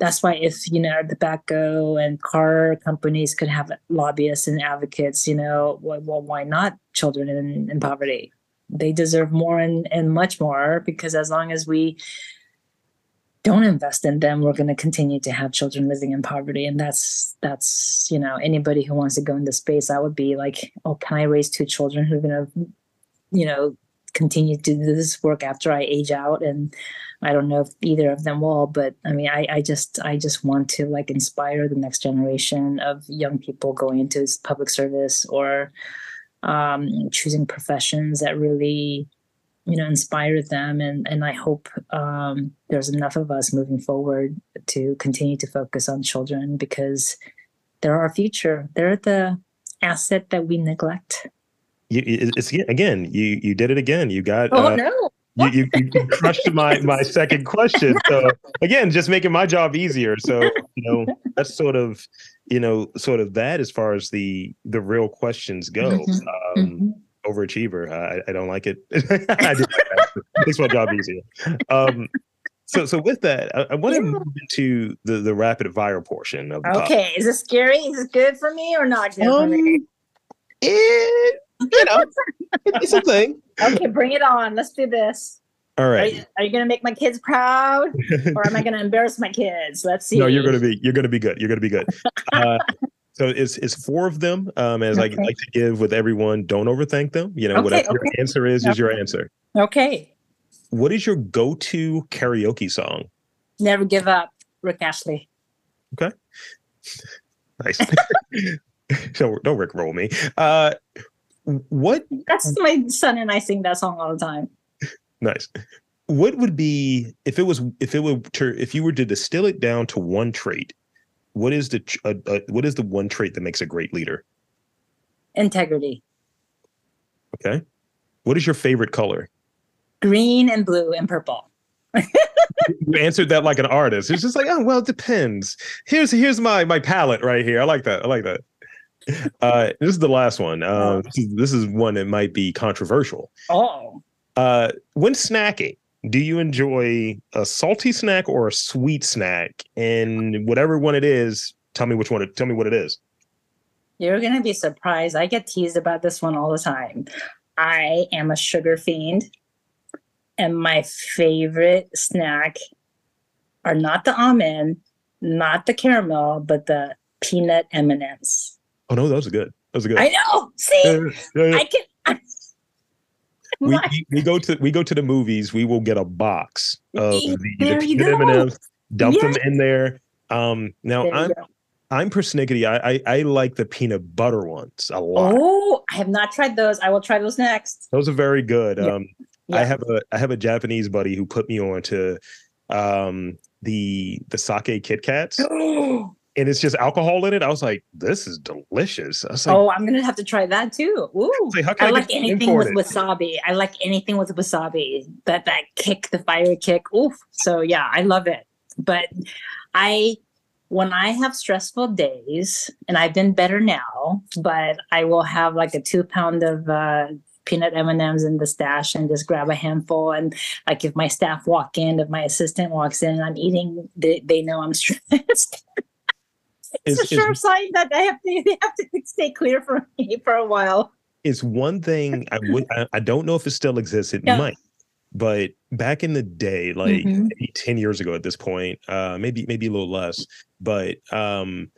that's why if you know tobacco and car companies could have lobbyists and advocates, you know, well, why not children in, in poverty? They deserve more and, and much more because as long as we don't invest in them, we're going to continue to have children living in poverty. And that's, that's, you know, anybody who wants to go into space, I would be like, oh, can I raise two children who are going to, you know, continue to do this work after I age out? And I don't know if either of them will, but I mean, I, I just, I just want to like inspire the next generation of young people going into public service or um, choosing professions that really you know inspire them and and i hope um, there's enough of us moving forward to continue to focus on children because they're our future they're the asset that we neglect You, it's again. You you did it again. You got. oh uh, no you, you, you crushed my my second question. So again, just making my job easier. So you know that's sort of you know sort of that as far as the the real questions go. Mhm. Um, Mhm. Overachiever. I, I don't like it. <laughs> I that. Makes my job easier. Um, so so with that, I, I want to Yeah. move into the the rapid fire portion of the okay is this scary is this good for me or not good for me Um, it you know, it's a thing. Okay, bring it on. Let's do this. All right. Are you, are you gonna make my kids proud, or am I gonna <laughs> embarrass my kids? Let's see. no, you're gonna be you're gonna be good. You're gonna be good. Uh, so it's it's four of them. Um, as I Okay. like to give with everyone, don't overthink them. You know, Okay, whatever your answer is, is your answer. Okay. What is your go-to karaoke song? Never give up, Rick Astley. Okay. Nice. <laughs> don't don't Rick roll me. Uh, what That's my son and I sing that song all the time. nice? What would be if it was if it were to, if you were to distill it down to one trait? What is the uh, uh, what is the one trait that makes a great leader? Integrity. Okay. What is your favorite color? Green and blue and purple. <laughs> You answered that like an artist. It's just like, oh well, it depends. Here's here's my my palette right here. I like that. I like that. Uh, this is the last one. Uh, this, is, this is one that might be controversial. Oh, Uh, when snacking, do you enjoy a salty snack or a sweet snack? And whatever one it is, tell me which one. It, tell me what it is. you're gonna be surprised. I get teased about this one all the time. I am a sugar fiend, and my favorite snack are not the almond, not the caramel, but the peanut M and M's. Oh no, those are good. Those are good. I know. See, Yeah, yeah, yeah. I can. I, <laughs> we, we, we go to we go to the movies. We will get a box of the, the There you peanut. M&Ms, dump them in there. Um, now there I'm go. I'm persnickety. I, I I like the peanut butter ones a lot. Oh, I have not tried those. I will try those next. Those are very good. Yeah. Um, I have a I have a Japanese buddy who put me on to um the the sake Kit Kats, <gasps> oh, and it's just alcohol in it. I was like, this is delicious. I was like, I'm gonna have to try that too. Ooh. like, I I, like anything with imported? wasabi. I like anything with wasabi. That that kick, the fire kick. Oof. So yeah, I love it. But I when I have stressful days, and I've been better now, but I will have like a two pound of uh, peanut M and M's in the stash and just grab a handful. And like if my staff walk in, if my assistant walks in, and I'm eating, they, they know I'm <laughs> stressed. Is- it's a is- sure sign that I have to they have to stay clear from <laughs> me for a while. It's one thing <laughs> I would I, I don't know if it still exists. It Yeah. might, but back in the day, like Mhm. maybe 10 years ago at this point, uh maybe maybe a little less, but um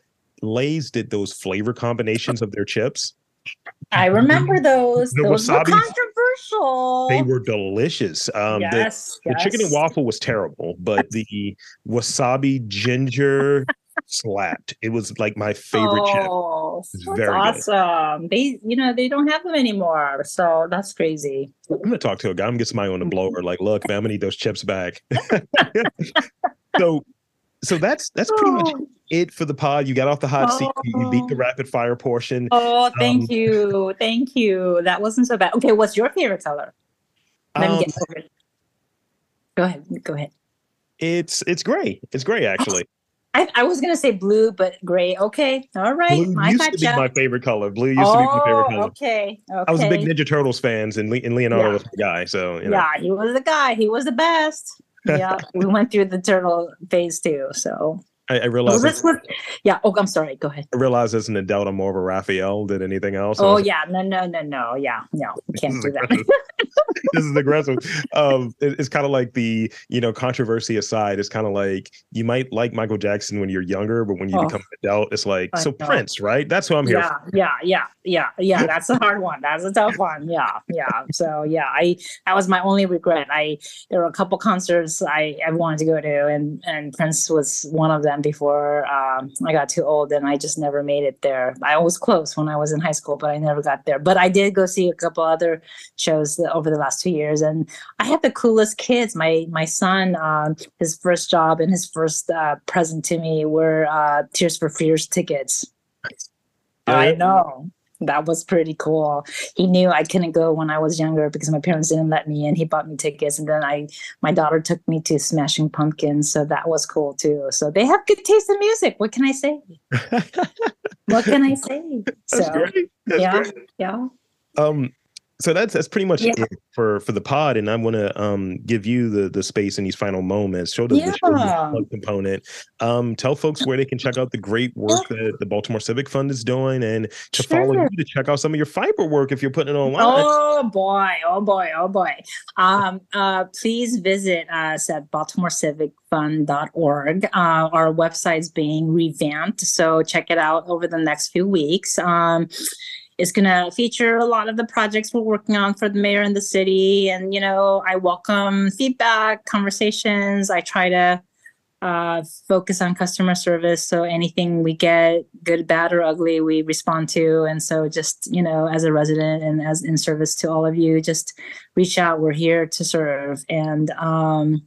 Lay's did those flavor combinations of their chips. I remember those. The those were controversial. They were delicious. Um the, yes, the chicken and waffle was terrible, but the wasabi ginger slapped. It was like my favorite chip. Oh, It's that's very good. awesome. They, you know, they don't have them anymore, so that's crazy. I'm gonna talk to a guy. I'm gonna get somebody on the blower. Like, look, man, I'm gonna need those chips back. <laughs> so, so that's that's pretty much Oh, it for the pod. You got off the hot seat. You, beat the Oh. rapid fire portion. oh, thank Um, you, thank you. That wasn't so bad. Okay, what's your favorite color? Let me Um, get over it. Go ahead. Go ahead. it's it's gray. It's gray actually. I, I was gonna say blue, but gray. Okay, all right. Blue I used to be my favorite color. Blue used to be my favorite Oh, color. okay. Okay. I was a big Ninja Turtles fans, and, Le- and Leonardo Yeah. was the guy. So you know, Yeah, he was the guy. He was the best. <laughs> Yeah, we went through the turtle phase too. So I, I realized this was- yeah. Oh, I'm sorry. Go ahead. I realized as an adult, I'm more of a Raphael than anything else. Oh yeah, no, no, no, no. Yeah, no, <laughs> can't do that. <laughs> this is aggressive. Um, it- it's kind of like the you know controversy aside. It's kind of like you might like Michael Jackson when you're younger, but when you Oh. become an adult, it's like I so know. Prince, right? That's who I'm here. yeah, yeah, yeah, yeah, yeah. <laughs> That's a hard one. That's a tough one. Yeah, yeah. So yeah, I that was my only regret. I there were a couple concerts I, I wanted to go to, and and Prince was one of them before um, I got too old, and I just never made it there. I was close when I was in high school, but I never got there. But I did go see a couple other shows over the last two years, and I had the coolest kids. My my son, um, his first job and his first uh, present to me were uh, Tears for Fears tickets. I know. That was pretty cool. He knew I couldn't go when I was younger because my parents didn't let me, and he bought me tickets. And then I, my daughter took me to Smashing Pumpkins, so that was cool too. So they have good taste in music. What can I say? <laughs> What can I say? That's so great. That's yeah. great. yeah, Um, so that's that's pretty much Yeah. it for for the pod and i want to um give you the the space in these final moments show the, show the component um tell folks where they can check out the great <laughs> work that the baltimore civic fund is doing and to follow you to check out some of your fiber work if you're putting it online Oh boy, oh boy, oh boy. Um, uh, please visit us at baltimorecivicfund.org. Uh, our website's being revamped, so check it out over the next few weeks. Um, it's going to feature a lot of the projects we're working on for the mayor and the city. And, you know, I welcome feedback, conversations. I try to uh, focus on customer service. So anything we get, good, bad, or ugly, we respond to. And so just, you know, as a resident and as in service to all of you, just reach out. We're here to serve. And um,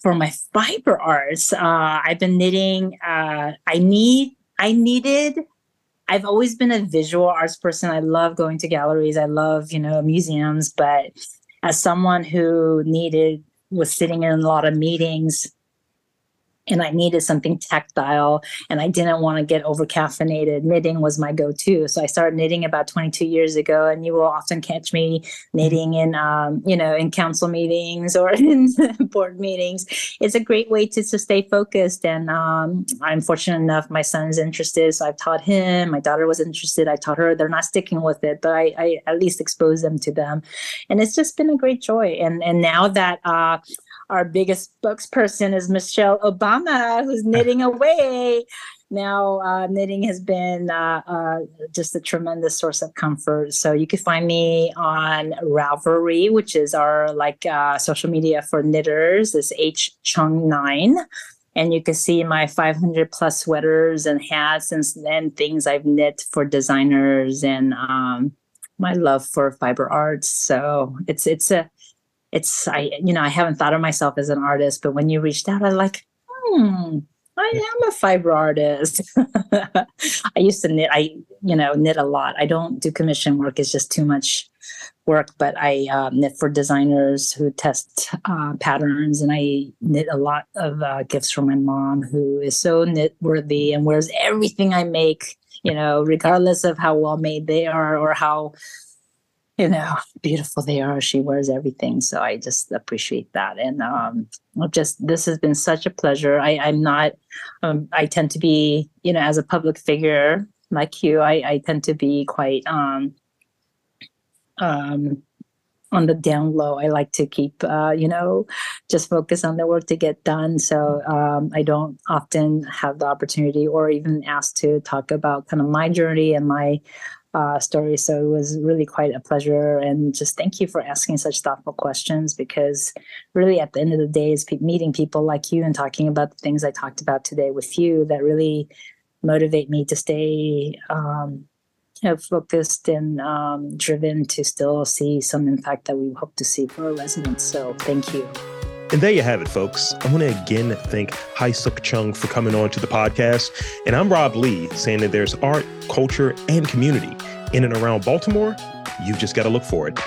for my fiber arts, uh, I've been knitting. Uh, I need, I needed, I've always been a visual arts person. I love going to galleries. I love, you know, museums. But as someone who needed, was sitting in a lot of meetings and I needed something tactile and I didn't want to get over caffeinated. Knitting was my go-to. So I started knitting about 22 years ago and you will often catch me knitting in um, you know, in council meetings or <laughs> in board meetings. It's a great way to, to stay focused and um, I'm fortunate enough my son's interested so I've taught him. My daughter was interested. I taught her. They're not sticking with it, but I, I at least expose them to them. And it's just been a great joy. And and now that uh our biggest spokesperson is Michelle Obama, who's knitting away. Now, uh, knitting has been uh, uh, just a tremendous source of comfort. So you can find me on Ravelry, which is our like uh, social media for knitters. It's H Chung Nine, and you can see my 500 plus sweaters and hats and, and things I've knit for designers and um, my love for fiber arts. So it's it's a it's I you know I haven't thought of myself as an artist, but when you reached out, I like hmm. I am a fiber artist. <laughs> I used to knit. I, you know, knit a lot. I don't do commission work. It's just too much work. But I uh, knit for designers who test uh, patterns, and I knit a lot of uh, gifts for my mom, who is so knit worthy and wears everything I make. You know, regardless of how well made they are or how you know beautiful they are she wears everything so i just appreciate that and um just this has been such a pleasure i i'm not um i tend to be you know as a public figure like you i i tend to be quite um um on the down low i like to keep uh you know just focus on the work to get done so um i don't often have the opportunity or even asked to talk about kind of my journey and my uh, story. So it was really quite a pleasure. And just thank you for asking such thoughtful questions because really at the end of the day is meeting people like you and talking about the things I talked about today with you that really motivate me to stay um, you know, focused and um, driven to still see some impact that we hope to see for our residents. So thank you. And there you have it, folks. I want to again thank HyeSook Chung for coming on to the podcast. And I'm Rob Lee saying that there's art, culture, and community in and around Baltimore. You've just got to look for it.